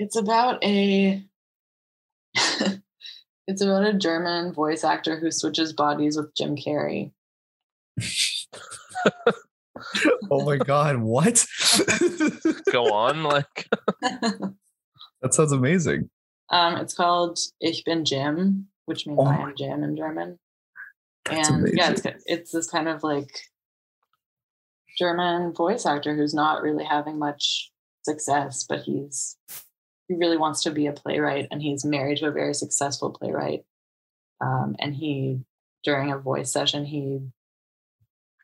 It's about a it's about a German voice actor who switches bodies with Jim Carrey. oh my god, what? Go on, like that sounds amazing. Um, it's called Ich bin Jim, which means Oh I am Jim in German. That's and yeah, it's, it's this kind of like German voice actor who's not really having much success, but he's he really wants to be a playwright, and he's married to a very successful playwright. Um, and he, during a voice session, he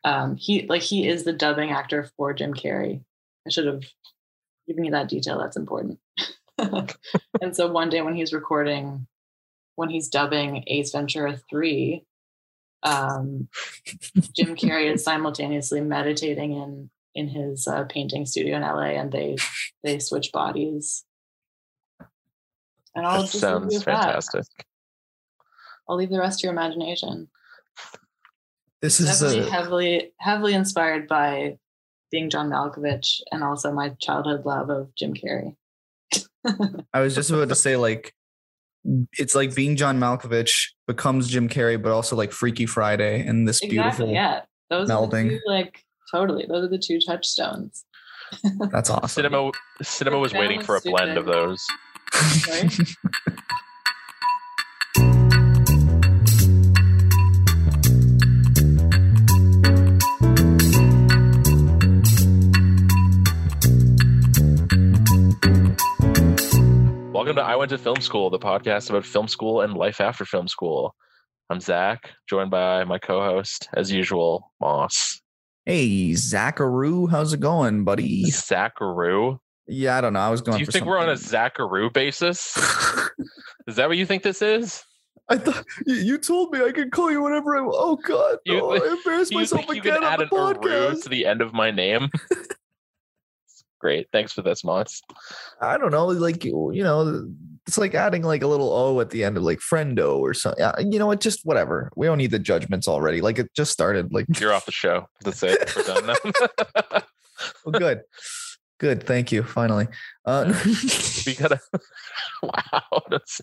um, he like he is the dubbing actor for Jim Carrey. I should have given you that detail. That's important. and so one day when he's recording, when he's dubbing Ace Ventura three, um, Jim Carrey is simultaneously meditating in in his uh, painting studio in LA, and they they switch bodies. And I'll that just leave you sounds with that. fantastic. I'll leave the rest to your imagination. This is Definitely a, heavily heavily inspired by being John Malkovich and also my childhood love of Jim Carrey. I was just about to say like it's like being John Malkovich becomes Jim Carrey, but also like Freaky Friday and this beautiful. Yeah. Those are the melding. two, like totally. Those are the two touchstones. That's awesome. Cinema cinema was waiting for a blend of those. Right? Welcome to I Went to Film School, the podcast about film school and life after film school. I'm Zach, joined by my co-host, as usual, Moss. Hey, Zacharoo, how's it going, buddy? Zacharoo. Yeah, I don't know. I was going. Do you think we're on a something- Zacharoo basis? Is that what you think this is? I thought you- told me I could call you whatever I. Want. Oh God, You- no, I embarrassed myself again can on add the an podcast. to the end of my name? Great. Thanks for this, Moss. I don't know, like you you know, it's like adding like a little O at the end of like friendo or something. You know what? Just whatever. We don't need the judgments already. Like it just started. Like You're off the show. That's it. We're done now. well, good, good. Thank you. Finally. Uh, we got a wow that's,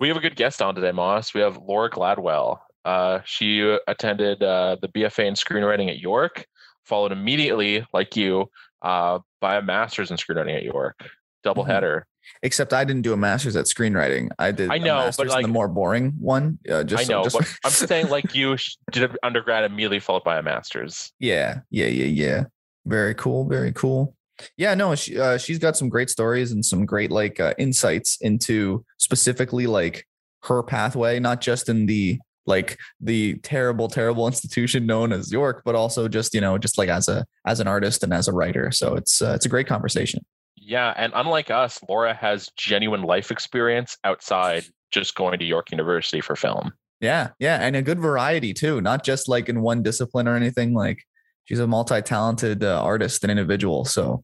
we have a good guest on today moss we have laura gladwell uh, she attended uh, the bfa in screenwriting at york followed immediately like you uh, by a master's in screenwriting at york double Mhm. header except I didn't do a master's at screenwriting. I did. I know, but, master's in like- the more boring one. Uh, just i know just- but i'm saying like you did an undergrad immediately followed by a master's Yeah, yeah, yeah, yeah. Very cool, very cool. Yeah, no, she uh, she's got some great stories and some great like uh, insights into specifically like her pathway, not just in the like the terrible, terrible institution known as York, but also just you know just like as a as an artist and as a writer. So it's uh, it's a great conversation. yeah and unlike us laura has genuine life experience outside just going to york university for film Yeah, yeah, and a good variety too, not just like in one discipline or anything. Like she's a multi-talented uh, artist and individual. So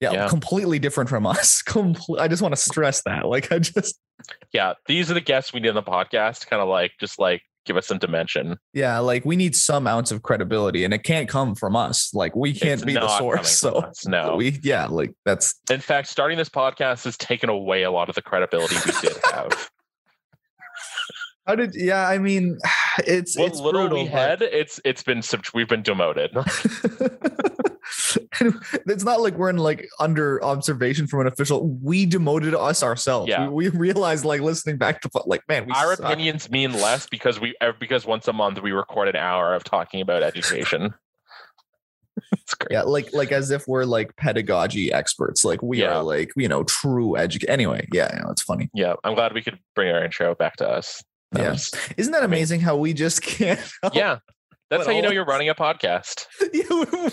yeah, Yeah. completely different from us. Comple- I just want to stress that. Like I just yeah these are the guests we need on the podcast kind of like just like give us some dimension yeah, like we need some ounce of credibility, and it can't come from us. Like we can't It's be the source. So us, no. we yeah, like that's In fact, starting this podcast has taken away a lot of the credibility we did have. How did yeah. I mean, it's what it's little brutal, we but- had, it's it's been we've been demoted. It's not like we're in like under observation from an official. We demoted us ourselves. Yeah. We, we realized like listening back to like man, we Our suck. opinions mean less because we because once a month we record an hour of talking about education. it's great. Yeah, like like as if we're like pedagogy experts. Like we Yeah. are like you know true educate. Anyway, yeah, you know, it's funny. Yeah, I'm glad we could bring our intro back to us. That Yeah. was- Isn't that I mean- amazing how we just can't? yeah. That's how you know you're running a podcast. Yeah,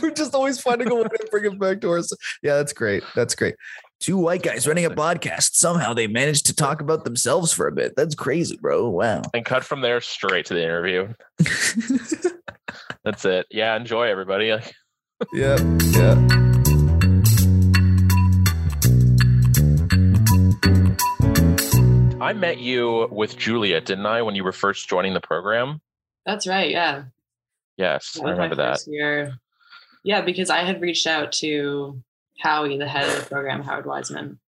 we're just always finding a way to bring it back to us. Yeah, that's great. That's great. Two white guys running a podcast. Somehow they managed to talk about themselves for a bit. That's crazy, bro. Wow. And cut from there straight to the interview. That's it. Yeah, enjoy everybody. Yeah, yeah. I met you with Julia, didn't I, when you were first joining the program? That's right. Yeah. Yes, That I remember that. Year. Yeah, because I had reached out to Howie, the head of the program, Howard Wiseman,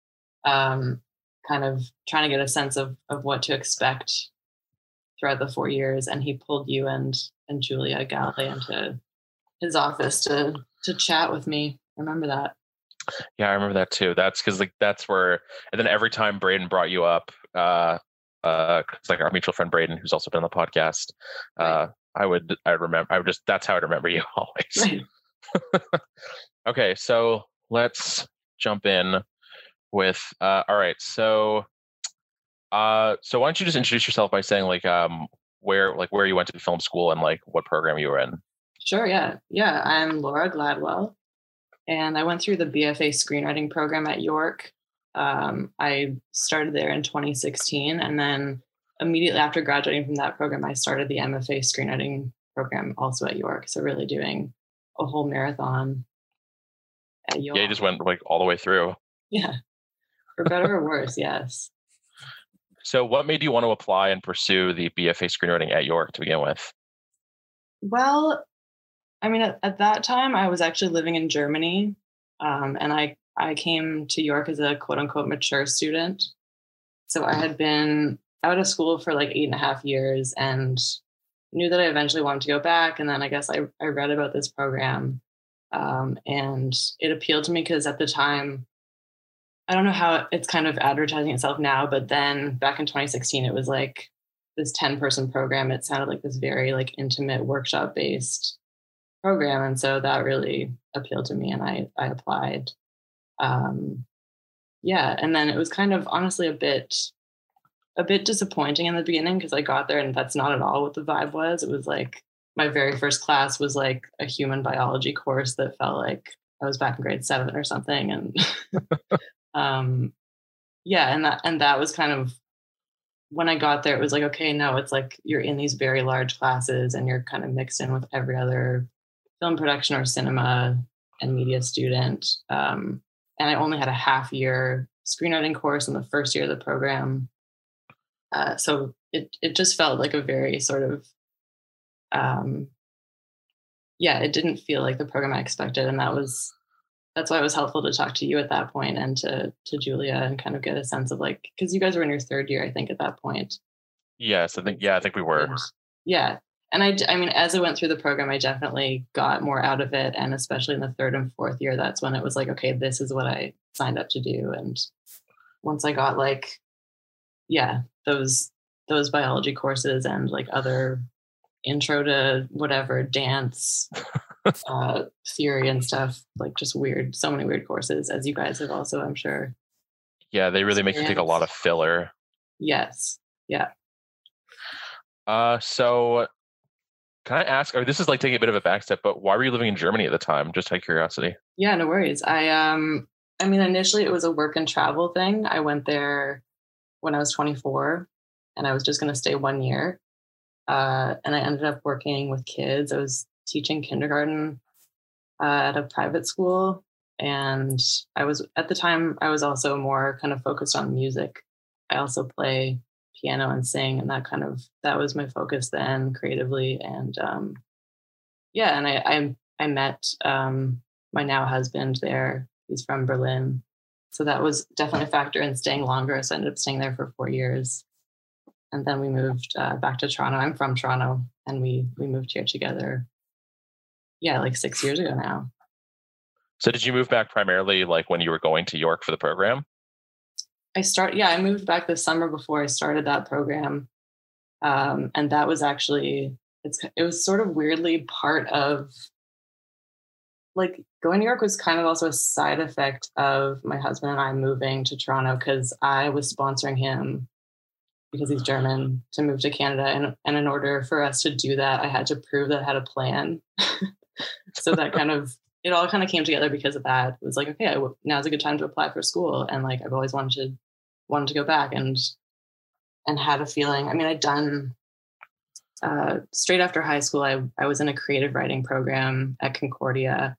um, kind of trying to get a sense of of what to expect throughout the four years. And he pulled you and and Julia Galley into his office to to chat with me. Remember that? Yeah, I remember that too. That's because like that's where, and then every time Braden brought you up, uh, uh, it's like our mutual friend Braden, who's also been on the podcast. Uh, I would, I remember, I would just, that's how I remember you always. Okay, so let's jump in with, uh, all right, so, uh, so why don't you just introduce yourself by saying like, um, where, like, where you went to film school and like what program you were in? Sure. Yeah. Yeah. I'm Laura Gladwell, and I went through the BFA screenwriting program at York. Um, I started there in 2016, and then immediately after graduating from that program, I started the MFA screenwriting program also at York. So really doing a whole marathon at York. Yeah, you just went like all the way through. Yeah. For better or worse, yes. So, what made you want to apply and pursue the BFA screenwriting at York to begin with? Well, I mean, at, at that time, I was actually living in Germany, um, and I I came to York as a quote unquote mature student. So I had been out of school for like eight and a half years and knew that I eventually wanted to go back. And then I guess I, I read about this program um, and it appealed to me because at the time, I don't know how it's kind of advertising itself now, but then back in 2016, it was like this 10 person program. It sounded like this very like intimate workshop based program. And so that really appealed to me and I, I applied. Um, yeah. And then it was kind of honestly a bit, a bit disappointing in the beginning because I got there and that's not at all what the vibe was. It was like my very first class was like a human biology course that felt like I was back in grade seven or something. And um, yeah, and that and that was kind of when I got there, it was like, okay, no, it's like you're in these very large classes and you're kind of mixed in with every other film production or cinema and media student. Um, and I only had a half year screenwriting course in the first year of the program. Uh, so it it just felt like a very sort of um, yeah, it didn't feel like the program I expected, and that was that's why it was helpful to talk to you at that point and to to Julia and kind of get a sense of like because you guys were in your third year, I think, at that point. Yes, I think yeah, I think we were. Yeah, and I, I mean, as I went through the program, I definitely got more out of it. And especially in the third and fourth year, that's when it was like, okay, this is what I signed up to do. And once I got like, yeah, those those biology courses and like other intro to whatever dance uh, theory and stuff, like just weird, so many weird courses, as you guys have also, I'm sure. Yeah, they really make you take a lot of filler. Yes. Yeah. Uh, so can I ask, or this is like taking a bit of a backstep, but why were you living in Germany at the time? Just out of curiosity. Yeah, no worries. I um I mean initially it was a work and travel thing. I went there when I was 24 and I was just gonna stay one year. Uh, and I ended up working with kids. I was teaching kindergarten uh, at a private school. And I was at the time I was also more kind of focused on music. I also play piano and sing and that kind of that was my focus then creatively and um yeah and i i, I met um my now husband there. He's from berlin. So that was definitely a factor in staying longer. So i ended up staying there for four years. And then we moved uh, back to toronto. I'm from toronto and we we moved here together yeah like six years ago now. So did you move back primarily like when you were going to york for the program I start yeah, I moved back the summer before I started that program. Um, and that was actually it's it was sort of weirdly part of like going to New York was kind of also a side effect of my husband and I moving to Toronto because I was sponsoring him because he's German to move to Canada. And, and in order for us to do that, I had to prove that I had a plan. so that kind of it all kind of came together because of that. It was like, okay, now's a good time to apply for school. And like I've always wanted to wanted to go back and and had a feeling. I mean, I'd done uh, straight after high school. I I was in a creative writing program at Concordia,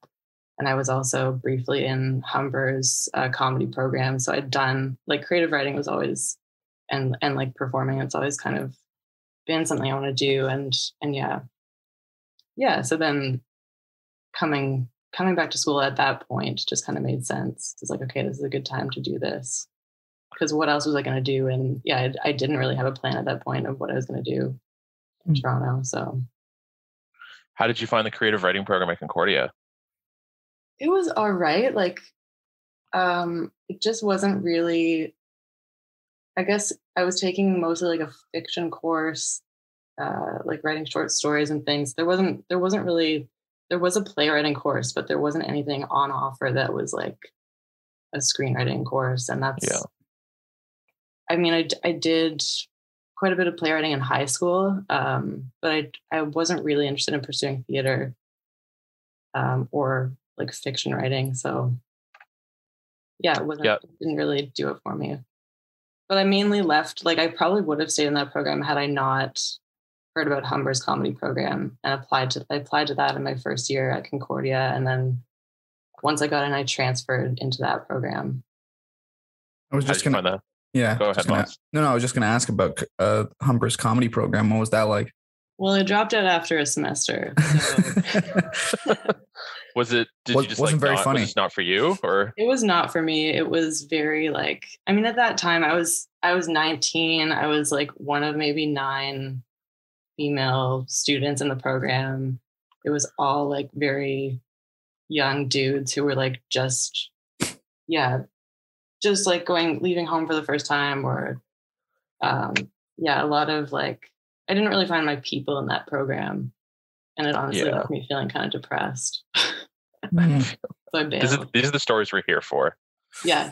and I was also briefly in Humber's uh, comedy program. So I'd done like creative writing was always and and like performing. It's always kind of been something I want to do. And and yeah, yeah. So then coming coming back to school at that point just kind of made sense. It's like okay, this is a good time to do this. Because what else was I going to do? And yeah, I, I, didn't really have a plan at that point of what I was going to do in mm. Toronto. So, how did you find the creative writing program at Concordia? It was all right. Like, um, it just wasn't really. I guess I was taking mostly like a fiction course, uh, like writing short stories and things. There wasn't there wasn't really there was a playwriting course, but there wasn't anything on offer that was like a screenwriting course, and that's. Yeah. I mean, I I did quite a bit of playwriting in high school, um, but I I wasn't really interested in pursuing theater um, or like fiction writing. So yeah, it wasn't yeah. It didn't really do it for me. But I mainly left. Like I probably would have stayed in that program had I not heard about Humber's comedy program and applied to I applied to that in my first year at Concordia, and then once I got in, I transferred into that program. I was just gonna, yeah, go ahead. Gonna, no, no, I was just gonna ask about uh, Humber's comedy program. What was that like? Well, I dropped out after a semester. So. was it? Did was, you just wasn't like very not, funny? Was not for you, or it was not for me. It was very like. I mean, at that time, I was I was 19. I was like one of maybe nine female students in the program. It was all like very young dudes who were like just, yeah, just like going, leaving home for the first time or, um, yeah, a lot of like, I didn't really find my people in that program. And it honestly yeah. left me feeling kind of depressed. Mm. so I these, are, these are the stories we're here for. Yeah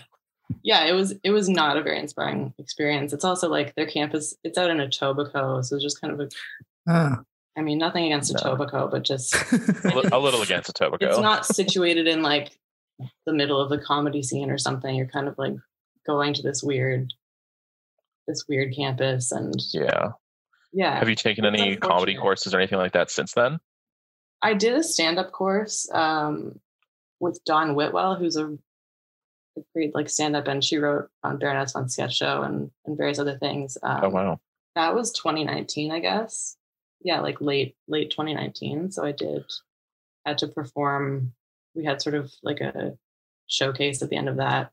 yeah, it was it was not a very inspiring experience. It's also like their campus, it's out in Etobicoke, so it's just kind of a. I mean, nothing against no. Etobicoke, but just a little against Etobicoke. It's not situated in like the middle of the comedy scene or something. You're kind of like going to this weird, this weird campus, and yeah, yeah. Have you taken any comedy courses or anything like that since then? I did a stand-up course um, with Dawn Whitwell, who's a agreed like stand up and she wrote on Baroness von Sketch Show and, and various other things. Oh, um, oh wow. That was 2019, I guess. Yeah, like late late 2019. So I did had to perform. We had sort of like a showcase at the end of that.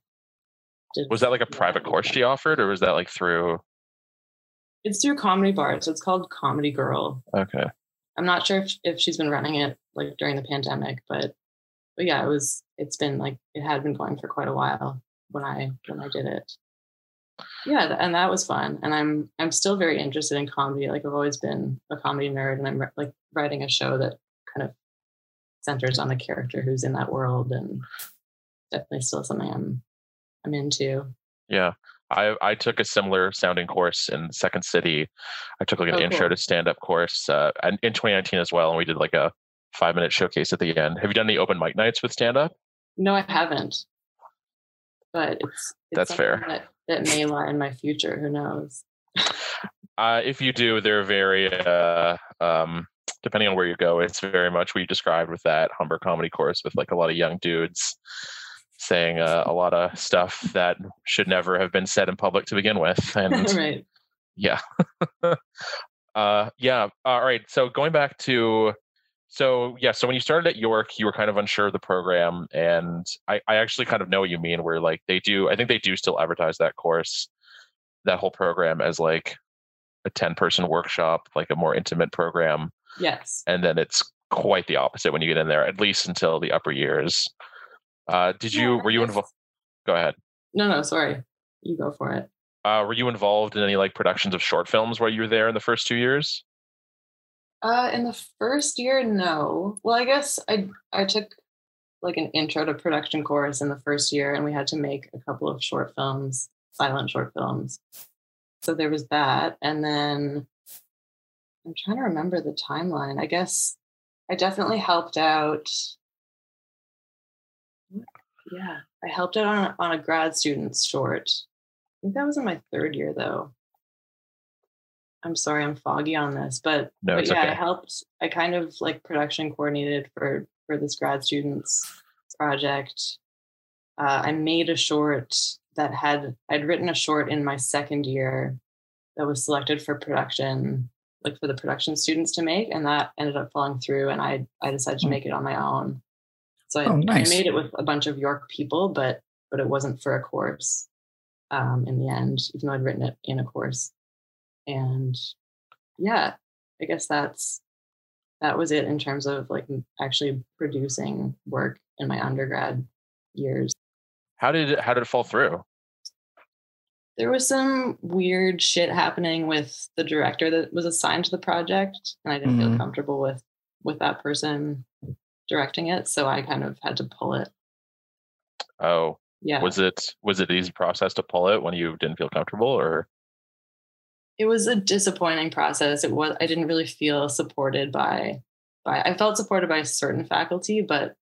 Did, was that like a private course she offered, or was that like through? It's through Comedy Bar, so it's called Comedy Girl. Okay. I'm not sure if, if she's been running it like during the pandemic, but but yeah, it was. It's been like it had been going for quite a while when I when I did it. Yeah, and that was fun. And I'm I'm still very interested in comedy. Like I've always been a comedy nerd, and I'm like writing a show that kind of centers on a character who's in that world, and definitely still something I'm I'm into. Yeah. I, I took a similar sounding course in Second City. I took like an oh, intro cool. to stand up course uh, and in 2019 as well. And we did like a five minute showcase at the end. Have you done any open mic nights with stand up? No, I haven't. But it's, it's that's fair. That, that may lie in my future. Who knows? uh, if you do, they're very uh, um, depending on where you go. It's very much what you described with that Humber comedy course with like a lot of young dudes saying uh, a lot of stuff that should never have been said in public to begin with. And right. yeah, uh, yeah. All right. So going back to so yeah, so when you started at York, you were kind of unsure of the program, and I, I actually kind of know what you mean. Where like they do, I think they do still advertise that course, that whole program as like a ten person workshop, like a more intimate program. Yes. And then it's quite the opposite when you get in there, at least until the upper years. Uh, did you were you involved? Go ahead. No, no, sorry. You go for it. Uh, were you involved in any like productions of short films while you were there in the first two years? Uh, in the first year, no. Well, I guess I I took like an intro to production course in the first year, and we had to make a couple of short films, silent short films. So there was that, and then I'm trying to remember the timeline. I guess I definitely helped out. Yeah, I helped out on on a grad student's short. I think that was in my third year, though. I'm sorry, I'm foggy on this, but, no, but yeah, okay. I helped. I kind of like production coordinated for for this grad students project. Uh, I made a short that had I'd written a short in my second year that was selected for production, like for the production students to make, and that ended up falling through. And I I decided to hmm. make it on my own. So I, oh, nice. I made it with a bunch of York people, but but it wasn't for a course. um, in the end, even though I'd written it in a course. And yeah, I guess that's that was it in terms of like actually producing work in my undergrad years. How did it, how did it fall through? There was some weird shit happening with the director that was assigned to the project, and I didn't Mhm. feel comfortable with with that person directing it, so I kind of had to pull it. Oh, Yeah, was it was it easy process to pull it when you didn't feel comfortable, or it was a disappointing process. It was I didn't really feel supported by by I felt supported by certain faculty, but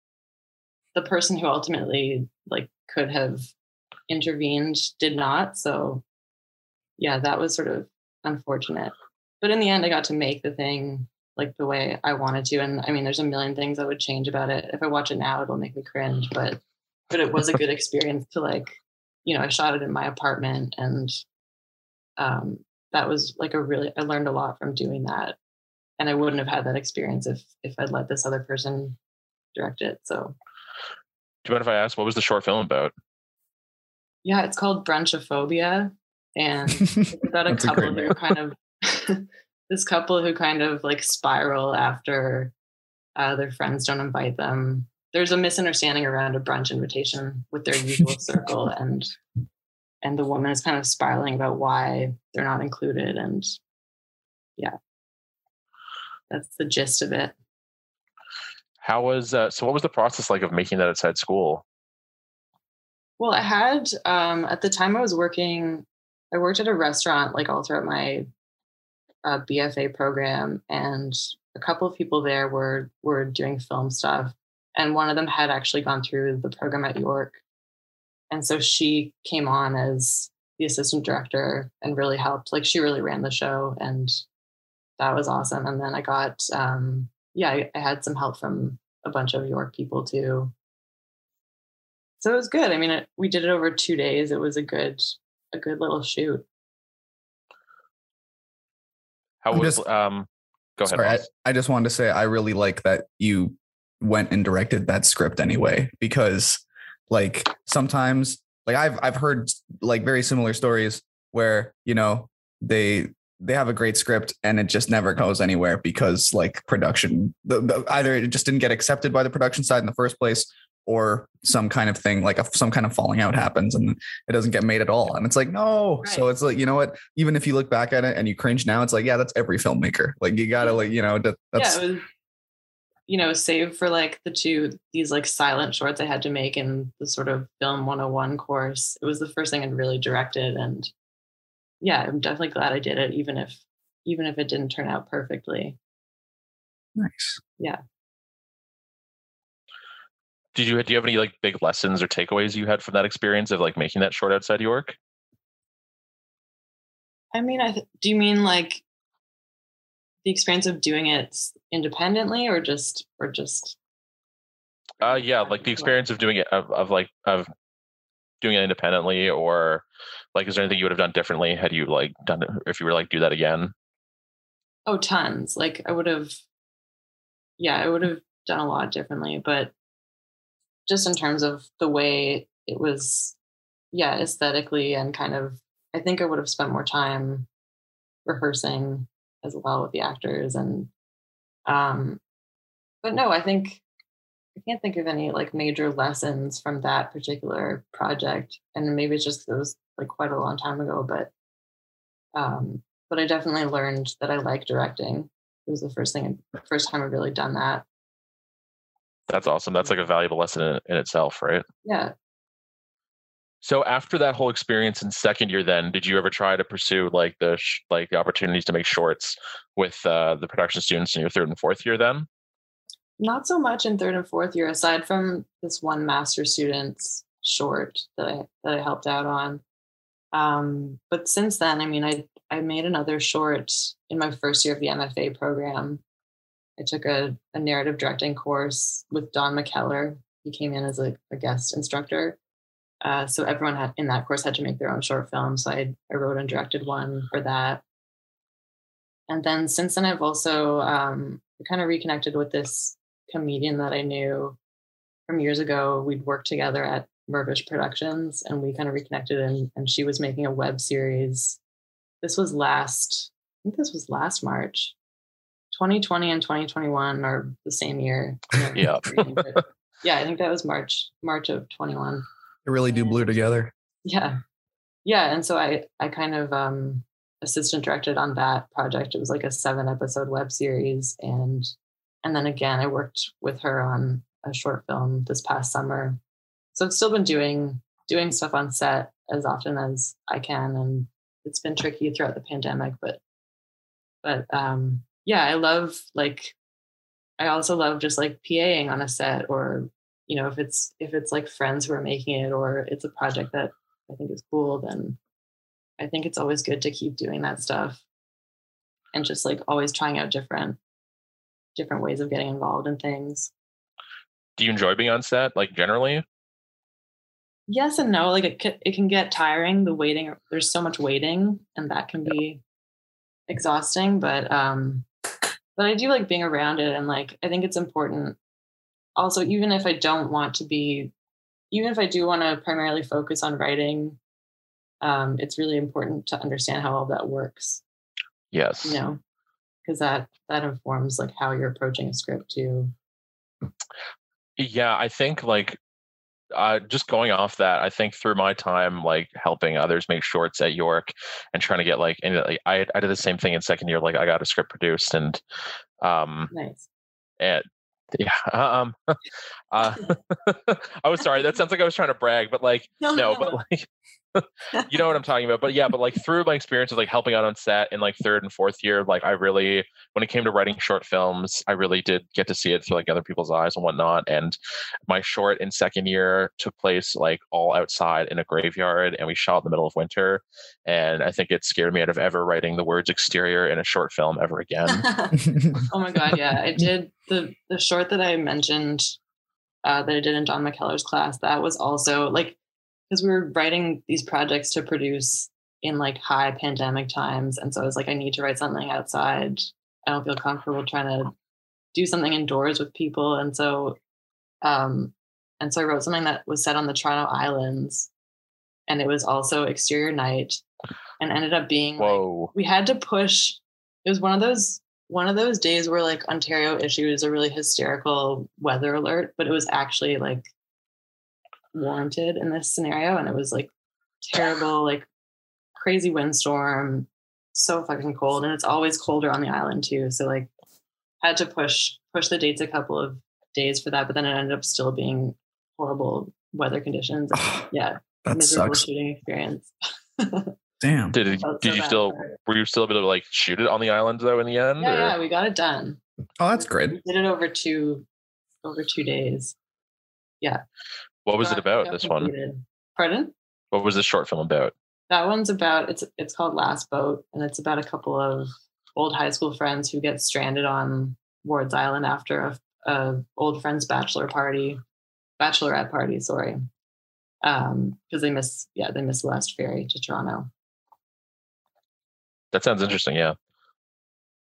the person who ultimately like could have intervened did not. So yeah, that was sort of unfortunate. But in the end I got to make the thing like the way I wanted to. And I mean there's a million things I would change about it. If I watch it now it'll make me cringe, but but it was a good experience to like, you know, I shot it in my apartment and um that was like a really I learned a lot from doing that. And I wouldn't have had that experience if if I'd let this other person direct it. So do you mind if I ask what was the short film about? Yeah, it's called Brunchophobia. And it's about a That's a couple great who kind of this couple who kind of like spiral after uh, their friends don't invite them. There's a misunderstanding around a brunch invitation with their usual circle, and and the woman is kind of spiraling about why they're not included, and yeah, that's the gist of it. How was uh, so? What was the process like of making that outside school? Well, I had um, at the time I was working. I worked at a restaurant like all throughout my uh, BFA program, and a couple of people there were were doing film stuff, and one of them had actually gone through the program at York, and so she came on as the assistant director and really helped. Like she really ran the show, and that was awesome. And then I got um, yeah, I, I had some help from a bunch of York people too so it was good. I mean, it, we did it over two days. It was a good, a good little shoot. How I'm was just- um? Go ahead. Sorry, I, I just wanted to say I really like that you went and directed that script anyway, because like sometimes like I've I've heard like very similar stories where, you know, they they have a great script and it just never goes anywhere because like production the, the, either it just didn't get accepted by the production side in the first place or some kind of thing like a, some kind of falling out happens and it doesn't get made at all. And it's like no. So it's like you know what? Even if you look back at it and you cringe now it's like yeah that's every filmmaker. Like you gotta like you know that, that's yeah, was, you know, save for like the two these like silent shorts I had to make in the sort of film 101 course. It was the first thing I'd really directed, and yeah, I'm definitely glad I did it, even if even if it didn't turn out perfectly. nice Did you do you have any like big lessons or takeaways you had from that experience of like making that short outside York? I mean, I th- do you mean like the experience of doing it independently, or just or just Uh, yeah, like the experience of doing it of, of like of doing it independently, or like is there anything you would have done differently had you like done it if you were like do that again? Oh, tons. Like I would have, yeah, I would have done a lot differently. But just in terms of the way it was, yeah, aesthetically and kind of, I think I would have spent more time rehearsing as well with the actors and, um, but no, I think I can't think of any like major lessons from that particular project, and maybe it's just it was like quite a long time ago, but um, but I definitely learned that I like directing. It was the first thing, first time I've really done that. That's awesome. That's like a valuable lesson in, in itself, right? Yeah. So after that whole experience in second year, then did you ever try to pursue like the sh- like the opportunities to make shorts with uh, the production students in your third and fourth year? Then Not so much in third and fourth year, aside from this one master student's short that I that I helped out on. Um, but since then, I mean, I I made another short in my first year of the MFA program. I took a, a narrative directing course with Don McKellar. He came in as a, a guest instructor. Uh, so everyone had in that course had to make their own short film. So I I wrote and directed one for that. And then since then, I've also um, kind of reconnected with this comedian that I knew from years ago. We'd worked together at Mirvish Productions, and we kind of reconnected. And and she was making a web series. This was last. I think this was last March. 2020 and 2021 are the same year. Yeah. yeah, I think that was March, March of 21. They really do blue together. Yeah. Yeah. And so I I kind of um assistant directed on that project. It was like a seven episode web series. And and then again I worked with her on a short film this past summer. So I've still been doing doing stuff on set as often as I can. And it's been tricky throughout the pandemic, but but um yeah, I love like I also love just like PAing on a set or you know if it's if it's like friends who are making it or it's a project that I think is cool then I think it's always good to keep doing that stuff and just like always trying out different different ways of getting involved in things. Do you enjoy being on set like generally? Yes and no. Like it can, it can get tiring the waiting there's so much waiting and that can be exhausting but um but I do like being around it and like I think it's important. Also even if I don't want to be even if I do want to primarily focus on writing um it's really important to understand how all that works. Yes. you know? Because that that informs like how you're approaching a script too. Yeah, I think like uh, just going off that, I think through my time like helping others make shorts at York and trying to get like, and like I I did the same thing in second year. Like I got a script produced and um nice and yeah um uh I was sorry that sounds like I was trying to brag, but like no, but like you know what I'm talking about. But yeah, but like through my experience of like helping out on set in like third and fourth year, like I really, when it came to writing short films, I really did get to see it through like other people's eyes and whatnot. And my short in second year took place like all outside in a graveyard, and we shot in the middle of winter. And I think it scared me out of ever writing the words exterior in a short film ever again. oh my god yeah i did the the short that i mentioned uh, that i did in don mckellar's class that was also like because we were writing these projects to produce in like high pandemic times and so i was like i need to write something outside i don't feel comfortable trying to do something indoors with people and so um and so i wrote something that was set on the toronto islands and it was also exterior night and ended up being like Whoa. we had to push it was one of those one of those days where like ontario issues a really hysterical weather alert but it was actually like warranted in this scenario and it was like terrible like crazy windstorm so fucking cold and it's always colder on the island too so like had to push push the dates a couple of days for that but then it ended up still being horrible weather conditions yeah that miserable sucks. shooting experience Damn. Did it, did so you still were you still able to like shoot it on the island though in the end? yeah or- yeah we got it done Oh, that's great. we did it over two over two days What was it about this one? pardon What was this short film about? that one's about it's it's called last boat and it's about a couple of old high school friends who get stranded on ward's island after a, a old friend's bachelor party bachelorette party sorry um because they miss yeah they miss the last ferry to toronto That sounds interesting. Yeah,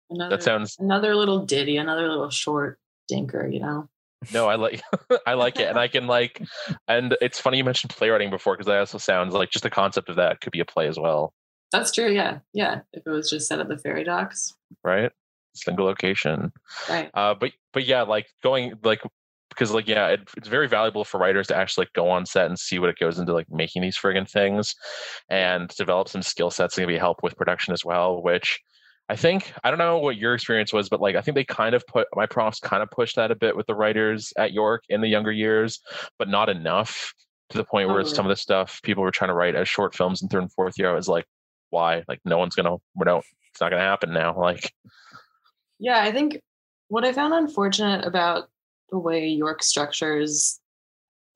another, that sounds. another little ditty another little short dinker you know No, I like I like it, and I can like, and it's funny you mentioned playwriting before because that also sounds like just the concept of that could be a play as well, that's true yeah yeah if it was just set at the ferry docks right? Single location. right Uh, but but yeah, like going like because like yeah, it, it's very valuable for writers to actually like go on set and see what it goes into like making these friggin' things, and develop some skill sets that can be help with production as well. Which I think I don't know what your experience was, but like I think they kind of put my profs kind of pushed that a bit with the writers at York in the younger years, but not enough to the point where it's some of the stuff people were trying to write as short films in third and fourth year. I was like, why? Like no one's gonna we don't it's not gonna happen now. Like Yeah, I think what I found unfortunate about the way York structures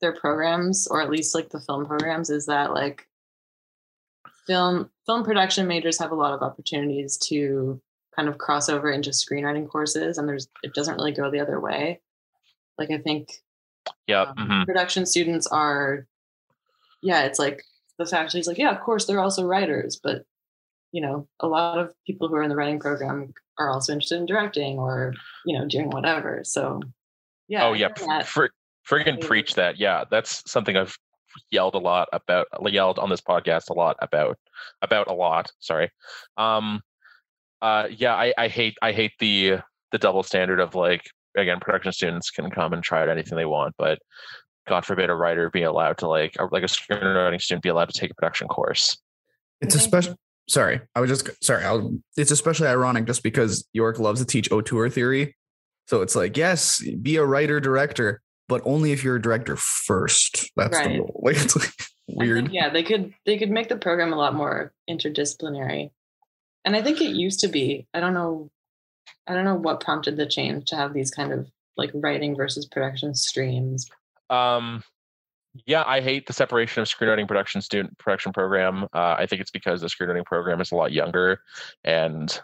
their programs, or at least like the film programs, is that like film film production majors have a lot of opportunities to kind of cross over into screenwriting courses, and there's it doesn't really go the other way. Like I think yeah, um, mhm. production students are, yeah, it's like the faculty's like, yeah, of course they're also writers, but you know, a lot of people who are in the writing program are also interested in directing or you know doing whatever. So yeah, oh yeah, that- fr- friggin' preach that. Yeah, that's something I've yelled a lot about yelled on this podcast a lot about about a lot. Sorry. Um. Uh. Yeah. I I hate I hate the the double standard of like again production students can come and try out anything they want, but God forbid a writer be allowed to like or like a screenwriting student be allowed to take a production course. It's especially sorry. I was just sorry. I'll, it's especially ironic just because York loves to teach auteur theory. So it's like, yes, be a writer director, but only if you're a director first. That's Right. the rule. Like it's like I think, weird. yeah, they could they could make the program a lot more interdisciplinary. And I think it used to be. I don't know I don't know what prompted the change to have these kind of like writing versus production streams. Um, yeah, I hate the separation of screenwriting production student production program. Uh, I think it's because the screenwriting program is a lot younger and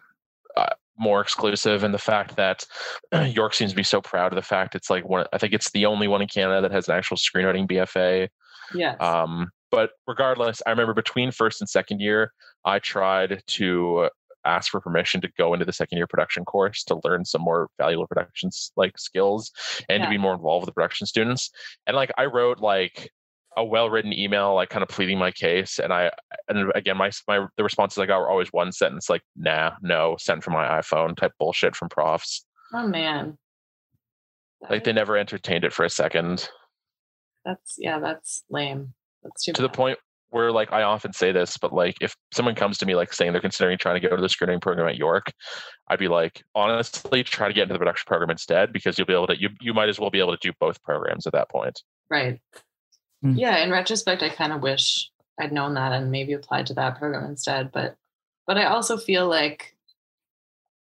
uh, more exclusive, and the fact that York seems to be so proud of the fact it's like one. I think it's the only one in Canada that has an actual screenwriting BFA. Yes. Um, but regardless, I remember between first and second year, I tried to ask for permission to go into the second year production course to learn some more valuable productions like skills and to be more involved with the production students. And like I wrote like a well-written email, like kind of pleading my case. And I and again my my the responses I got were always one sentence like nah, no, sent from my iPhone type bullshit from profs. oh man. Like they never entertained it for a second. that's yeah, that's lame. That's too to the point where like I often say this, but like if someone comes to me like saying they're considering trying to go to the screening program at York, I'd be like, honestly, try to get into the production program instead because you'll be able to you you might as well be able to do both programs at that point. Right. Hmm. Yeah, in retrospect, I kind of wish I'd known that and maybe applied to that program instead. But but I also feel like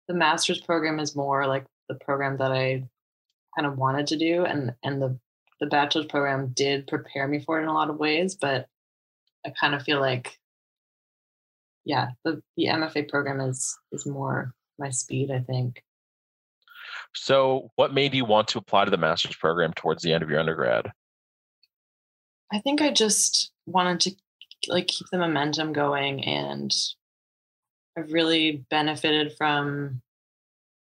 the master's program is more like the program that I kind of wanted to do and and the the bachelor's program did prepare me for it in a lot of ways, but I kind of feel like yeah, the, the MFA program is is more my speed, I think. So what made you want to apply to the master's program towards the end of your undergrad? I think I just wanted to like keep the momentum going and I've really benefited from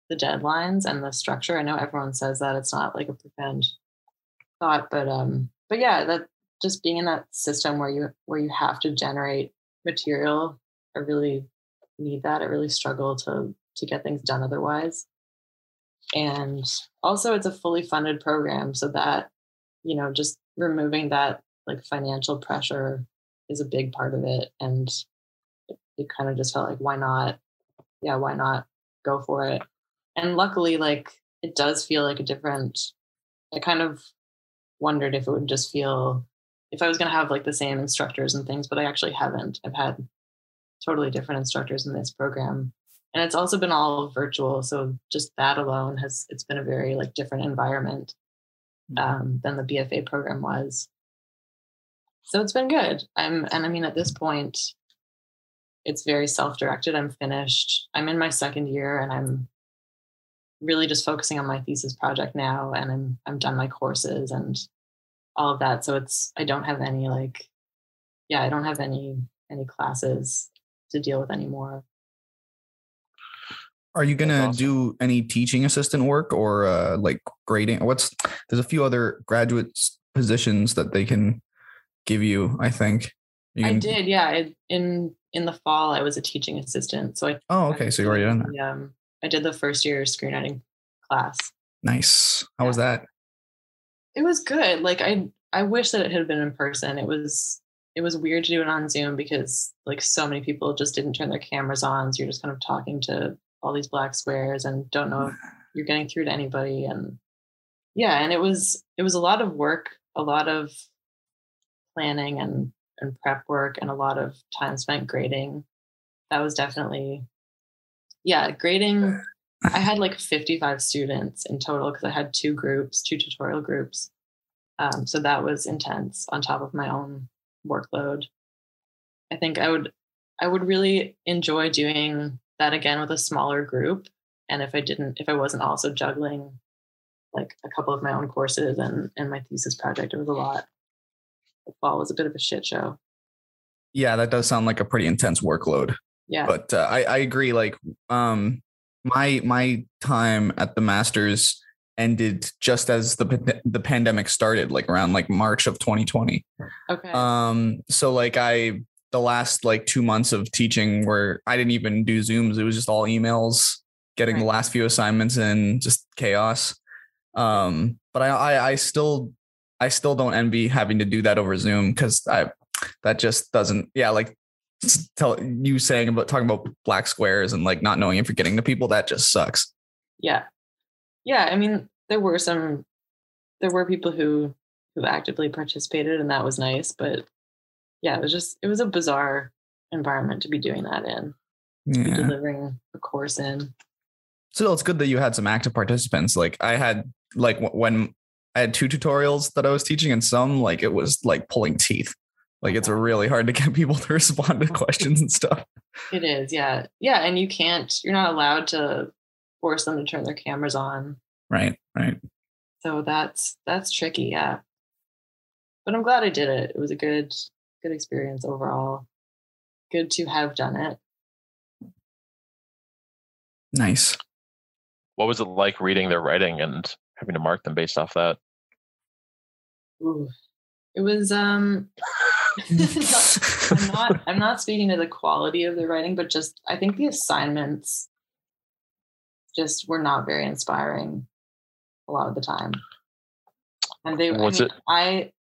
the deadlines and the structure. I know everyone says that it's not like a profound thought, but um but yeah, that just being in that system where you where you have to generate material, I really need that. I really struggle to to get things done otherwise. And also it's a fully funded program so that you know just removing that like financial pressure is a big part of it and it, it kind of just felt like why not? Yeah why not go for it? And luckily like it does feel like a different i kind of wondered if it would just feel if i was going to have like the same instructors and things but i actually haven't. I've had totally different instructors in this program. And it's also been all virtual so just that alone has it's been a very like different environment um, than the BFA program was. So it's been good. I'm, and I mean, at this point, it's very self-directed. I'm finished. I'm in my second year, and I'm really just focusing on my thesis project now. And I'm I'm done my courses and all of that. So it's I don't have any like, yeah, I don't have any any classes to deal with anymore. Are you gonna awesome. do any teaching assistant work or uh, like grading? What's there's a few other graduate positions that they can give you. I think. You I did, yeah. I, in in the fall, I was a teaching assistant. So I Oh, okay. So you already done that. um, I did the first year screenwriting class. Nice. How was that? It was good. Like I I wish that it had been in person. It was it was weird to do it on Zoom because like so many people just didn't turn their cameras on. So you're just kind of talking to all these black squares and don't know if you're getting through to anybody. And yeah, and it was it was a lot of work, a lot of planning and and prep work and a lot of time spent grading. That was definitely yeah, grading I had like 55 students in total because I had two groups, two tutorial groups. Um, so that was intense on top of my own workload. I think I would I would really enjoy doing that again with a smaller group. And if I didn't, if I wasn't also juggling like a couple of my own courses and and my thesis project, it was a lot. The fall was a bit of a shit show. Yeah, that does sound like a pretty intense workload. Yeah. But uh, I I agree. Like um my my time at the masters ended just as the the pandemic started, like around like March of 2020. Okay. Um, so like I the last like two months of teaching where I didn't even do Zooms, it was just all emails, getting the last few assignments in, just chaos. Um, but I, I I still I still don't envy having to do that over Zoom because I that just doesn't yeah, like tell you saying about talking about black squares and like not knowing if you're getting to people, that just sucks. yeah. Yeah. I mean, there were some, there were people who, who actively participated and that was nice, but yeah, it was just, it was a bizarre environment to be doing that in, to be Yeah. delivering a course in. Still, it's good that you had some active participants. Like I had, like when I had two tutorials that I was teaching, and some like it was like pulling teeth. Like it's uh-huh. really hard to get people to respond to questions and stuff. It is. Yeah. Yeah. And you can't, you're not allowed to force them to turn their cameras on. Right, right. So that's, that's tricky. Yeah. But I'm glad I did it. It was a good, good experience overall. Good to have done it. Nice. What was it like reading their writing and having to mark them based off that? Ooh. It was um I'm not I'm not speaking to the quality of the writing, but just I think the assignments just were not very inspiring a lot of the time. And they I, mean, it- I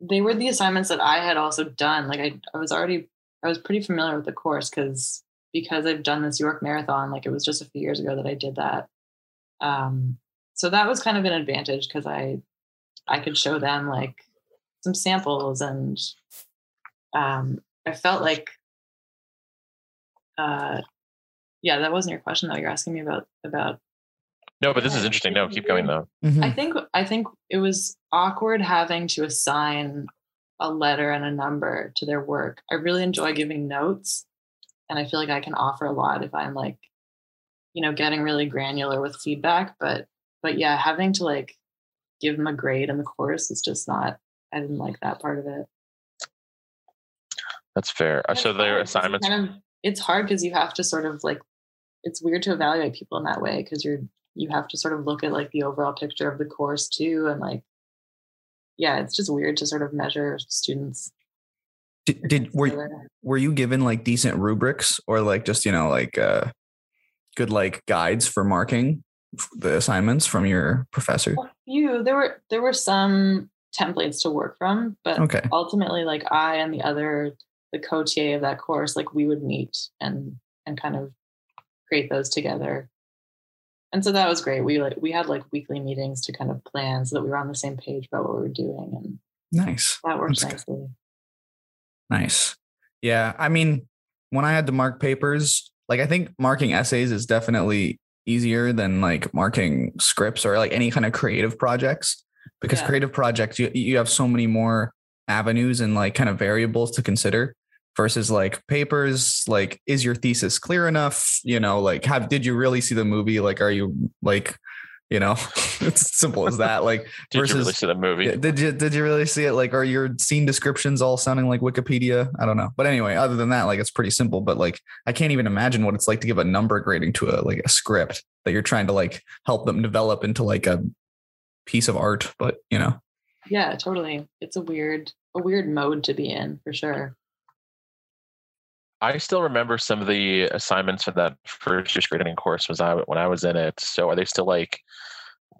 they were the assignments that I had also done. Like I, I was already I was pretty familiar with the course because because I've done this York Marathon, like it was just a few years ago that I did that. Um so that was kind of an advantage because I I could show them like some samples and um I felt like uh yeah, that wasn't your question though. You're asking me about about No, but this is interesting. No, keep going though. Mhm. I think I think it was awkward having to assign a letter and a number to their work. I really enjoy giving notes and I feel like I can offer a lot if I'm like you know getting really granular with feedback, but but yeah, having to like give them a grade in the course is just not I didn't like that part of it. That's fair. Uh, It's So their hard 'cause assignments. kind of- it's hard because you have to sort of like it's weird to evaluate people in that way because you're you have to sort of look at like the overall picture of the course too and like yeah it's just weird to sort of measure students Did, did were were you given like decent rubrics or like just you know like uh good like guides for marking f- the assignments from your professor? a few there were there were some templates to work from but Okay. ultimately like i and the other the co-ta of that course like we would meet and and kind of create those together and so that was great we like we had like weekly meetings to kind of plan so that we were on the same page about what we were doing and Nice. that worked That's good. nicely Nice. Yeah. I mean, when I had to mark papers, like I think marking essays is definitely easier than like marking scripts or like any kind of creative projects. Because Yeah. creative projects you you have so many more avenues and like kind of variables to consider versus like papers like is your thesis clear enough? You know like have did you really see the movie? Like are you like you know it's simple as that like Did you really see the movie? yeah, did you did you really see it? Like, are your scene descriptions all sounding like Wikipedia? I don't know. But anyway, other than that, like it's pretty simple. But like, I can't even imagine what it's like to give a number grading to a like a script that you're trying to like help them develop into like a piece of art. But you know, yeah totally it's a weird a weird mode to be in for sure I still remember some of the assignments for that first year grading course was I when I was in it. So are they still like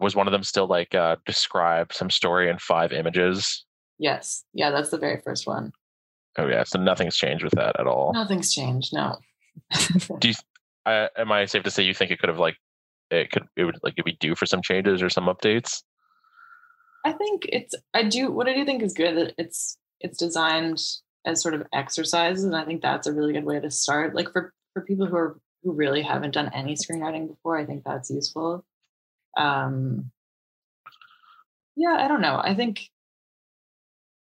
was one of them still like uh describe some story in five images? yes yeah that's the very first one Oh yeah, so nothing's changed with that at all. nothing's changed no Do you uh, am I safe to say you think it could have like it could it would like it be due for some changes or some updates? I think it's I do what I do think is good that it's it's designed as sort of exercises and I think that's a really good way to start. Like for for people who are who really haven't done any screenwriting before, I think that's useful. Um yeah, I don't know. I think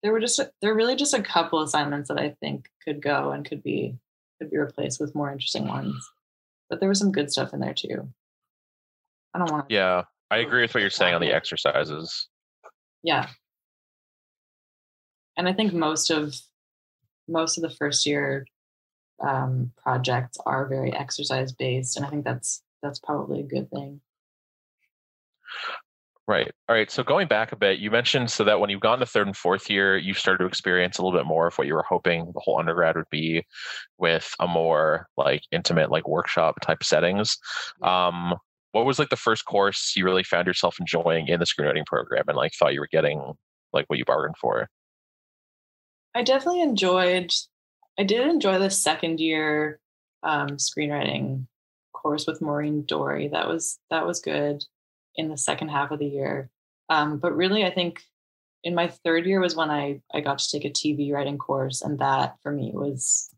there were just there were really just a couple assignments that I think could go and could be could be replaced with more interesting ones. But there was some good stuff in there too. I don't want to Yeah, I agree with what you're saying on the exercises. yeah and i think most of most of the first year um, projects are very exercise based and i think that's that's probably a good thing Right. All right. So going back a bit, you mentioned so that when you've gone to third and fourth year, you started to experience a little bit more of what you were hoping the whole undergrad would be with a more like intimate, like workshop type settings. Um, what was like the first course you really found yourself enjoying in the screenwriting program and like thought you were getting like what you bargained for? I definitely enjoyed I did enjoy the second year um, screenwriting course with Maureen Dory. That was that was good in the second half of the year. Um, but really, I think in my third year was when I I got to take a TV writing course, and that for me was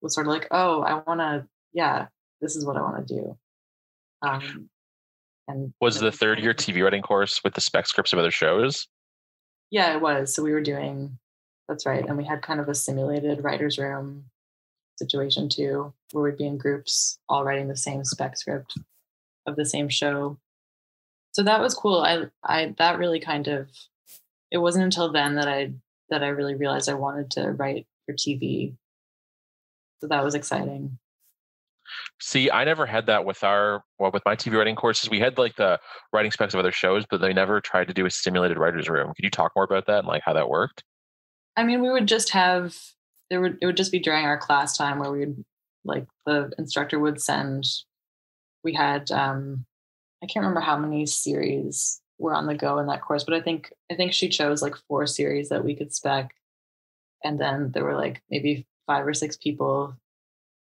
was sort of like, oh, I want to, yeah, this is what I want to do. Um, and was the third year TV writing course with the spec scripts of other shows? Yeah, it was. So we were doing that's right, and we had kind of a simulated writers' room situation too, where we'd be in groups all writing the same spec script of the same show so that was cool. I I that really kind of it wasn't until then that I that I really realized I wanted to write for TV. So that was exciting. See, I never had that with our well with my TV writing courses. We had like the writing specs of other shows, but they never tried to do a simulated writers room. Could you talk more about that and like how that worked? I mean, we would just have there would it would just be during our class time where we would like the instructor would send we had um I can't remember how many series were on the go in that course, but I think I think she chose like four series that we could spec, and then there were like maybe five or six people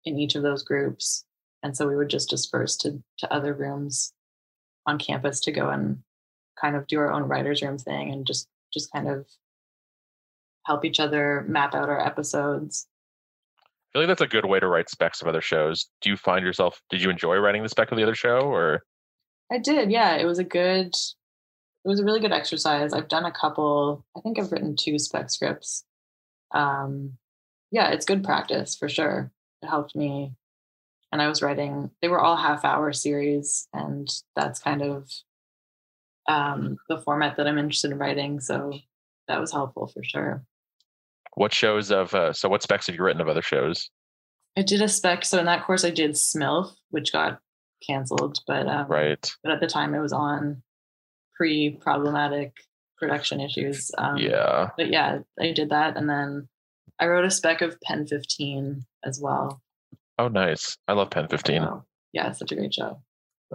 in each of those groups, and so we would just disperse to to other rooms on campus to go and kind of do our own writers room thing and just just kind of help each other map out our episodes. I feel like that's a good way to write specs of other shows. Do you find yourself did you enjoy writing the spec of the other show or I did. Yeah, it was a good. It was a really good exercise. I've done a couple. I think I've written two spec scripts. Um, yeah, it's good practice for sure. It helped me, and I was writing. They were all half-hour series, and that's kind of um, the format that I'm interested in writing. So that was helpful for sure. What shows of uh, so what specs have you written of other shows? I did a spec. So in that course, I did Smilf, which got canceled, but um, right. But at the time, it was on pre-problematic production issues. Um, yeah. But yeah, I did that, and then I wrote a spec of Pen 15 as well. Oh, nice! I love Pen 15. So, yeah, it's such a great show.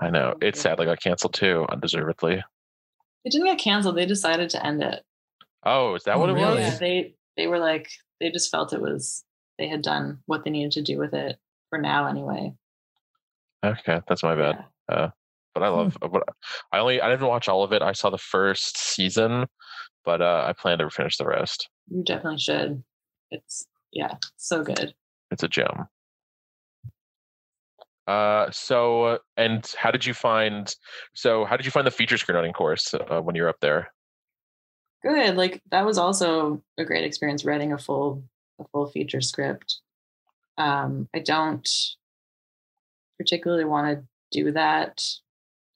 I know. It sadly got canceled too, undeservedly. It didn't get canceled. They decided to end it. Oh, is that oh, what it really? was? Yeah, they they were like they just felt it was they had done what they needed to do with it for now anyway. Okay, that's my bad. Yeah. Uh, but I love. Hmm. I only I didn't watch all of it. I saw the first season, but uh, I plan to finish the rest. You definitely should. It's yeah, so good. It's a gem. Uh, so and how did you find? So how did you find the feature screenwriting course uh, when you were up there? Good. Like that was also a great experience writing a full a full feature script. Um, I don't particularly want to do that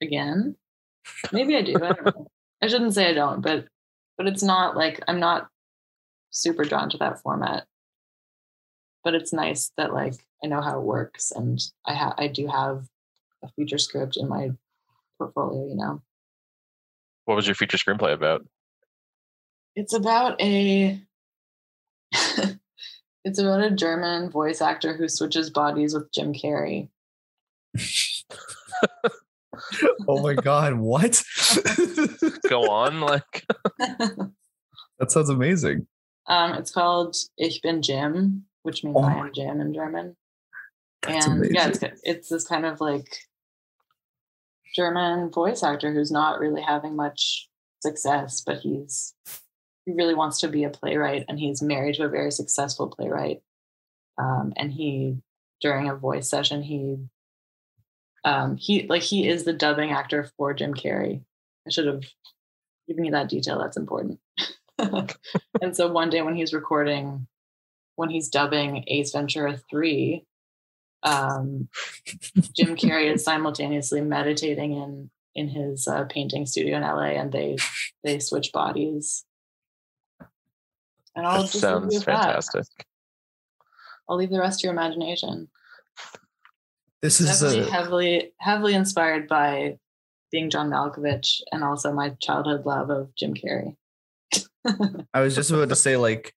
again. Maybe I do. I don't know. I shouldn't say I don't, but but it's not like I'm not super drawn to that format. But it's nice that like I know how it works and I have I do have a feature script in my portfolio, you know. What was your feature screenplay about? It's about a it's about a German voice actor who switches bodies with Jim Carrey. oh my god, what? Go on, like that sounds amazing. Um, it's called Ich bin Jim, which means oh I am Jim in German. and amazing. yeah, it's it's this kind of like German voice actor who's not really having much success, but he's he really wants to be a playwright, and he's married to a very successful playwright. Um, and he, during a voice session, he um, he like he is the dubbing actor for Jim Carrey. I should have given you that detail. That's important. and so one day when he's recording, when he's dubbing Ace Ventura three, um, Jim Carrey is simultaneously meditating in in his uh, painting studio in LA, and they they switch bodies. And I'll that just sounds fantastic. That. I'll leave the rest to your imagination. This is definitely a... heavily heavily inspired by being John Malkovich and also my childhood love of Jim Carrey. I was just about to say like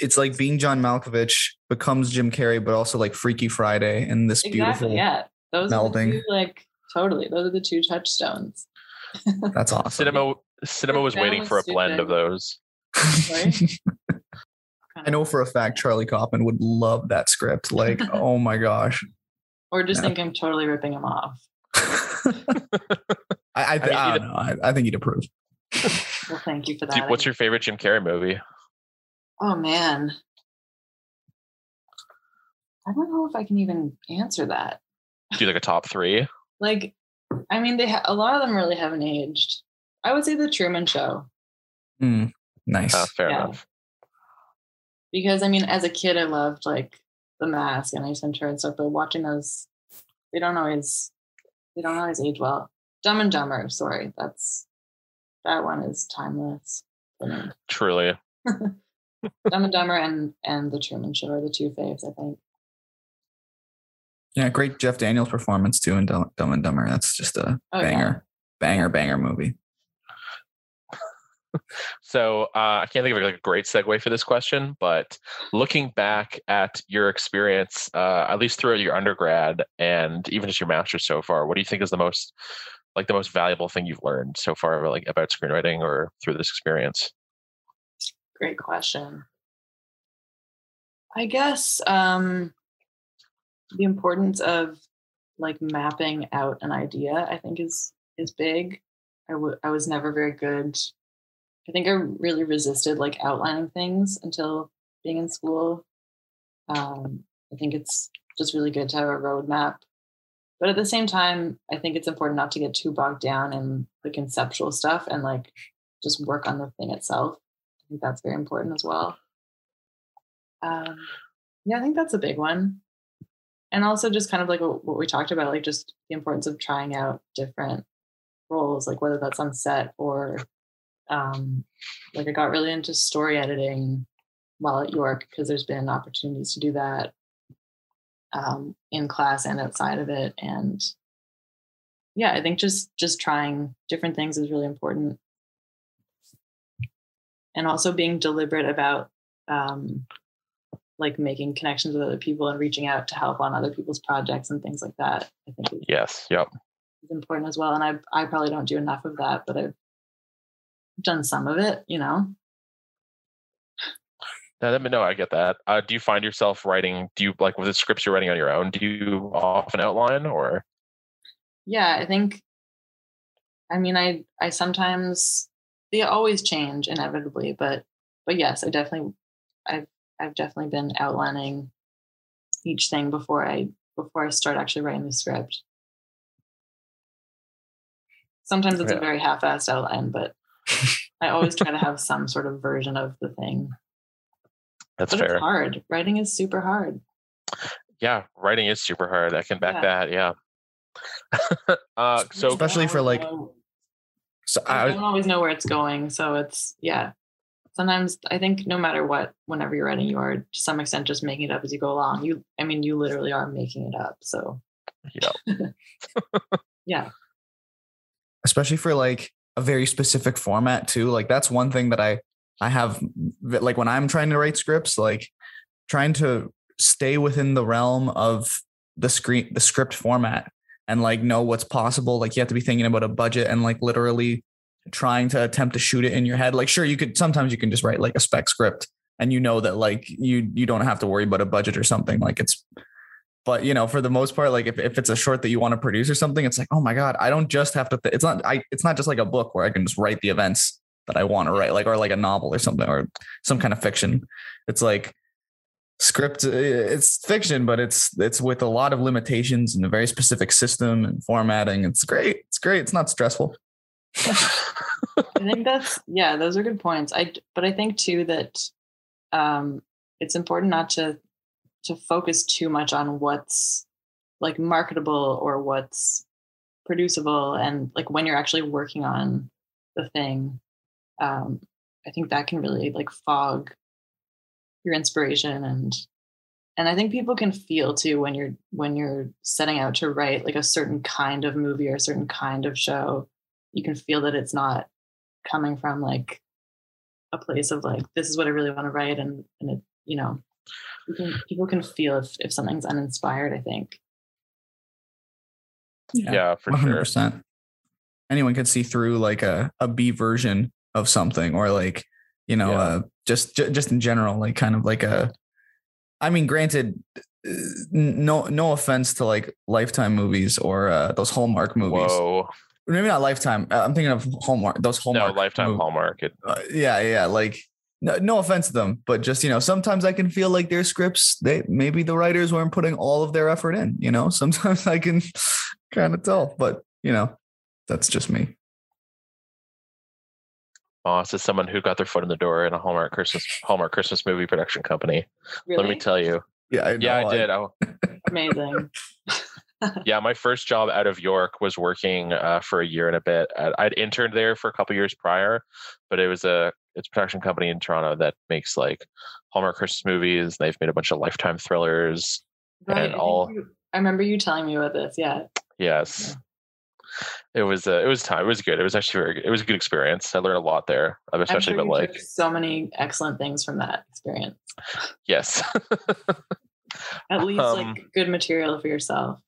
it's like being John Malkovich becomes Jim Carrey, but also like Freaky Friday and this exactly, beautiful. yeah. Those are the melding. two, like totally. Those are the two touchstones. That's awesome. Cinema cinema was waiting family's for a blend of those. Right? I know for a fact Charlie Kaufman would love that script. Like, oh my gosh. Or just Yeah. think I'm totally ripping him off. I, I, th- I mean, I don't know. I, I think he'd approve. Well, thank you for that. What's your favorite Jim Carrey movie? Oh man. I don't know if I can even answer that. Do you like a top three? Like, I mean, they ha- a lot of them really haven't aged. I would say the Truman Show Mm, nice. Uh, fair Yeah. enough. because I mean, as a kid, I loved like The Mask and Ace Ventura and stuff. But watching those, they don't always, they don't always age well. Dumb and Dumber. Sorry, that's that one is timeless. Truly. Dumb and Dumber and and the Truman Show are the two faves. I think. yeah, great Jeff Daniels performance too in Dumb, Dumb and Dumber. That's just a Oh, yeah. banger, banger, banger movie. So uh, I can't think of like a great segue for this question, but looking back at your experience, uh, at least throughout your undergrad and even just your master's so far, what do you think is the most like the most valuable thing you've learned so far, like about screenwriting or through this experience? Great question. I guess um, the importance of like mapping out an idea, I think is is big. I w- I was never very good. I think I really resisted like outlining things until being in school. Um, I think it's just really good to have a roadmap. But at the same time, I think it's important not to get too bogged down in the conceptual stuff and like just work on the thing itself. I think that's very important as well. Um, yeah, I think that's a big one. And also just kind of like what, we talked about, like just the importance of trying out different roles, like whether that's on set or um, like I got really into story editing while at York because there's been opportunities to do that um, in class and outside of it. And yeah, I think just just trying different things is really important and also being deliberate about um, like making connections with other people and reaching out to help on other people's projects and things like that. I think Yes. Yep. is important as well. And I I probably don't do enough of that, but I've done some of it. You know, No, no, I get that. Uh, do you find yourself writing? Do you like with the scripts you're writing on your own? Do you often outline or? yeah. I think. I mean, I I sometimes they always change inevitably, but but yes, I definitely I've I've definitely been outlining each thing before I before I start actually writing the script. Sometimes it's Yeah. a very half-assed outline, but I always try to have some sort of version of the thing. That's but fair. it's hard. Writing is super hard. Yeah, writing is super hard. I can back Yeah. that. Yeah. uh, so Especially for, like, know- So I I, don't always know where it's going. So it's yeah. Sometimes I think no matter what, whenever you're writing, you are to some extent just making it up as you go along. You, I mean, you literally are making it up. So Yeah. yeah, especially for like a very specific format too like that's one thing that i i have like when i'm trying to write scripts like trying to stay within the realm of the screen the script format and like know what's possible like you have to be thinking about a budget and like literally trying to attempt to shoot it in your head. Like sure you could sometimes you can just write like a spec script and you know that like you you don't have to worry about a budget or something like it's but you know for the most part like if, if it's a short that you want to produce or something it's like oh my god i don't just have to th- it's not i it's not just like a book where i can just write the events that i want to write like or like a novel or something or some kind of fiction it's like script uh, it's fiction but it's it's with a lot of limitations and a very specific system and formatting it's great it's great it's not stressful I think that's yeah. Those are good points. I but I think too that um, it's important not to to focus too much on what's like marketable or what's producible and like when you're actually working on the thing um i think that can really like fog your inspiration and and I think people can feel too when you're when you're setting out to write like a certain kind of movie or a certain kind of show, you can feel that it's not coming from like a place of like this is what I really want to write and and it you know can, people can feel if if something's uninspired. I think. Yeah, for One hundred sure. percent. Anyone can see through like a a B version of something, or like you know, Yeah. uh, just ju- just in general, like kind of like a. I mean, granted, uh, no no offense to like Lifetime movies or uh, those Hallmark movies. Whoa. Maybe not Lifetime. uh, I'm thinking of Hallmark. Those Hallmark. no, lifetime movies. Hallmark. It, Uh, yeah, yeah. Like, no, no offense to them, but just you know, sometimes I can feel like their scripts. They maybe the writers weren't putting all of their effort in. You know, sometimes I can kind of tell, but you know, that's just me. Moss is someone who got their foot in the door in a Hallmark Christmas Hallmark Christmas movie production company. Really Let me tell you. Yeah, I Yeah, know, I did. I, amazing. yeah, my first job out of York was working uh, for a year and a bit. I'd, I'd interned there for a couple years prior, but it was a it's a production company in Toronto that makes like Hallmark Christmas movies. They've made a bunch of Lifetime thrillers. Right. I, all- you- I remember you telling me about this. Yeah. Yes, it was uh, it was time. It was good. It was actually very good. It was a good experience. I learned a lot there, especially sure about like so many excellent things from that experience. yes. At least Um, like good material for yourself.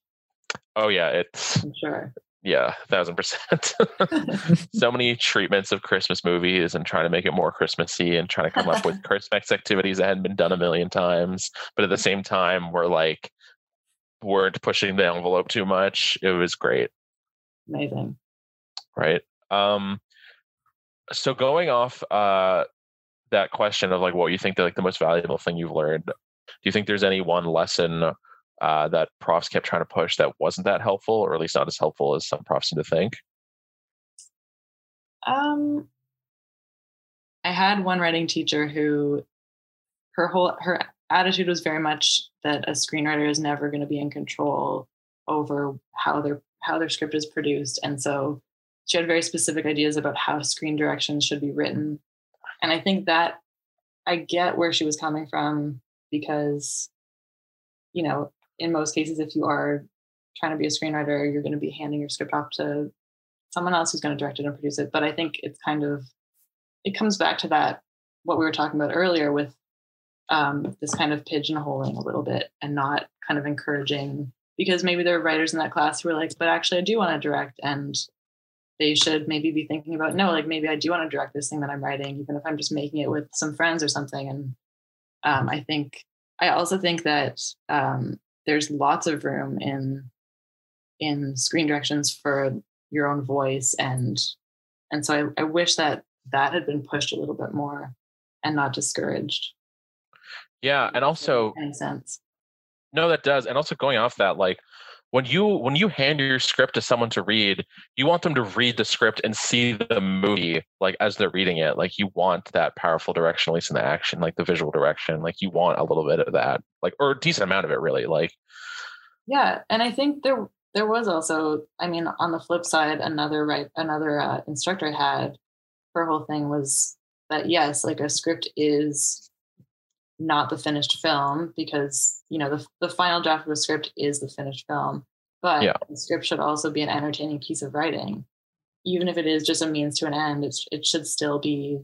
oh yeah, it's I'm sure. Yeah, thousand percent. so many treatments of Christmas movies and trying to make it more Christmassy and trying to come up with Christmas activities that hadn't been done a million times. But at the same time, we're like weren't pushing the envelope too much. It was great, Amazing. right? Um so going off uh that question of like what you think the like the most valuable thing you've learned, do you think there's any one lesson uh, that profs kept trying to push that wasn't that helpful, or at least not as helpful as some profs seem to think? Um, I had one writing teacher who her whole her attitude was very much that a screenwriter is never going to be in control over how their how their script is produced, and so she had very specific ideas about how screen directions should be written, and I think that I get where she was coming from because, you know, in most cases, if you are trying to be a screenwriter, you're going to be handing your script off to someone else who's going to direct it and produce it. But I think it's kind of it comes back to that what we were talking about earlier with um, this kind of pigeonholing a little bit and not kind of encouraging because maybe there are writers in that class who are like, but actually I do want to direct and they should maybe be thinking about no, like maybe I do want to direct this thing that I'm writing, even if I'm just making it with some friends or something. And um, I think I also think that um, there's lots of room in in screen directions for your own voice and and so I, I wish that that had been pushed a little bit more and not discouraged. Yeah, and also any sense. No, that does, and also going off that, like when you when you hand your script to someone to read, you want them to read the script and see the movie like as they're reading it. Like you want that powerful direction, at least in the action, like the visual direction. Like you want a little bit of that, like or a decent amount of it, really. Like yeah and i think there there was also i mean on the flip side another right another uh, instructor I had her whole thing was that yes like a script is not the finished film because you know the, the final draft of a script is the finished film but Yeah. the script should also be an entertaining piece of writing even if it is just a means to an end it's, it should still be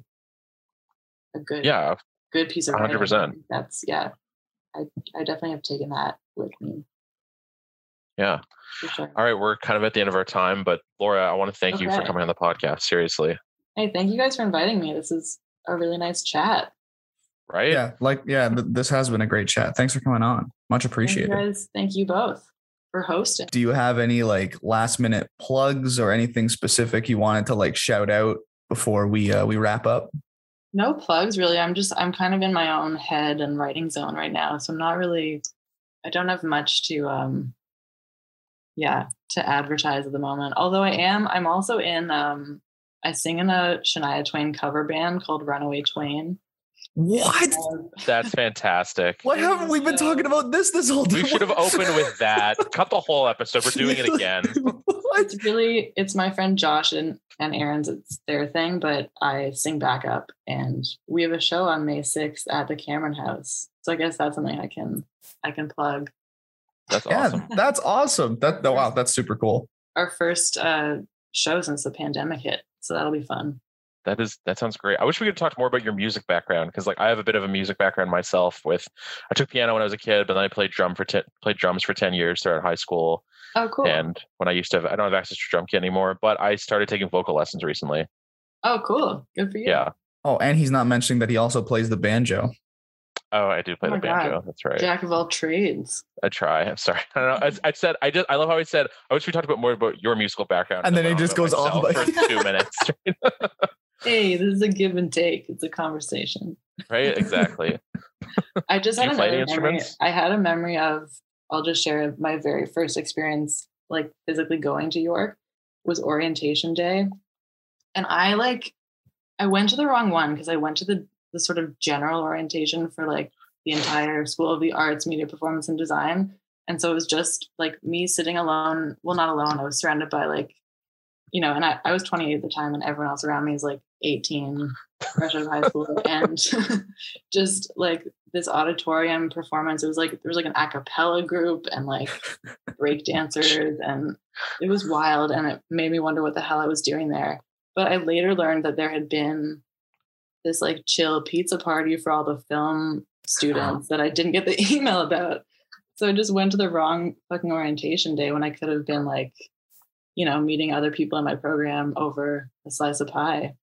a good yeah, good piece of 100%. writing. That's yeah. I I definitely have taken that with me yeah. sure. All right, we're kind of at the end of our time, but Laura, I want to thank you for coming on the podcast. Seriously, Hey, thank you guys for inviting me. This is a really nice chat. Right? Yeah, like yeah, th- this has been a great chat. Thanks for coming on. Much Thank you appreciated. guys. Thank you both for hosting. Do you have any like last minute plugs or anything specific you wanted to like shout out before we uh, we wrap up? No plugs really. I'm just I'm kind of in my own head and writing zone right now. So I'm not really I don't have much to um yeah, to advertise at the moment. Although I am I'm also in um I sing in a Shania Twain cover band called Runaway Twain. What? That's fantastic. Why haven't we been talking about this this whole time? We should have opened with that. Cut the whole episode. We're doing it again. what? it's really it's my friend Josh and, and Aaron's it's their thing, but I sing backup and we have a show on May 6th at the Cameron House. So I guess that's something I can I can plug. That's Yeah, awesome. that's awesome. That oh, wow, that's super cool. Our first uh, show since the pandemic hit, so that'll be fun. That is that sounds great. I wish we could talk more about your music background because like I have a bit of a music background myself. With I took piano when I was a kid, but then I played drum for ten, played drums for ten years throughout high school. Oh, cool. And when I used to have, I don't have access to drum kit anymore, but I started taking vocal lessons recently. oh, cool. Good for you. Yeah. Oh, and he's not mentioning that he also plays the banjo. Oh, I do play Oh the my God. banjo. That's right. Jack of all trades. I try. I'm sorry. I don't know. I, I said I just I love how he said. I wish we talked about more about your musical background. And then went he just goes off like- for two minutes. Hey, this is a give and take. It's a conversation. right? Exactly. I just had another memory. I had a memory of. I'll just share my very first experience, like physically going to York, was orientation day, and I like, I went to the wrong one because I went to the the sort of general orientation for like the entire School of the Arts, Media Performance and Design, and so it was just like me sitting alone. Well, not alone. I was surrounded by like, you know, and I, I was 28 at the time, and everyone else around me is like 18 fresh out of high school and just like this auditorium performance it was like there was like an a cappella group and like break dancers and it was wild and it made me wonder what the hell i was doing there. But i later learned that there had been this like chill pizza party for all the film students that i didn't get the email about. So i just went to the wrong fucking orientation day when i could have been like you know meeting other people in my program over a slice of pie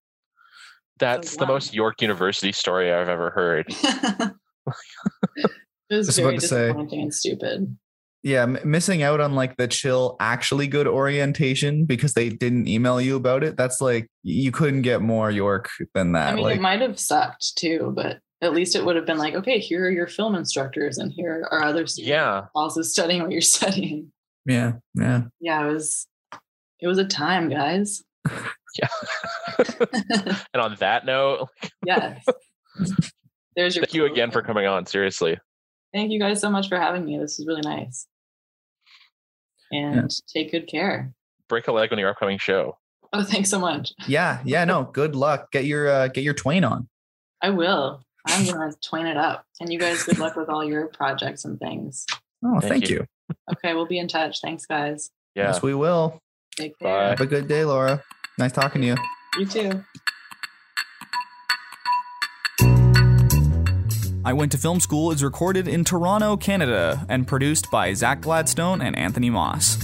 That's the wow. most York University story I've ever heard. it was Just very about to say. and stupid. Yeah, m- missing out on like the chill, actually good orientation because they didn't email you about it. That's like you couldn't get more York than that. I mean, like, it might have sucked too, but at least it would have been like, okay, here are your film instructors, and here are other students Yeah. also studying what you're studying. yeah, yeah. Yeah, it was. It was a time, guys. and on that note, yes. There's your. thank you again for coming on. Seriously. Thank you guys so much for having me. This is really nice. And take good care. Break a leg on your upcoming show. Oh, thanks so much. Yeah, yeah, no. Good luck. Get your uh, get your twain on. I will. I'm gonna twain it up. And you guys, good luck with all your projects and things. Oh, Thank thank, you. you. Okay, we'll be in touch. Thanks, guys. Yeah. Yes, we will. Take Bye. Have a good day, Laura. Nice talking to you. You too. I Went to Film School is recorded in Toronto, Canada, and produced by Zach Gladstone and Anthony Moss.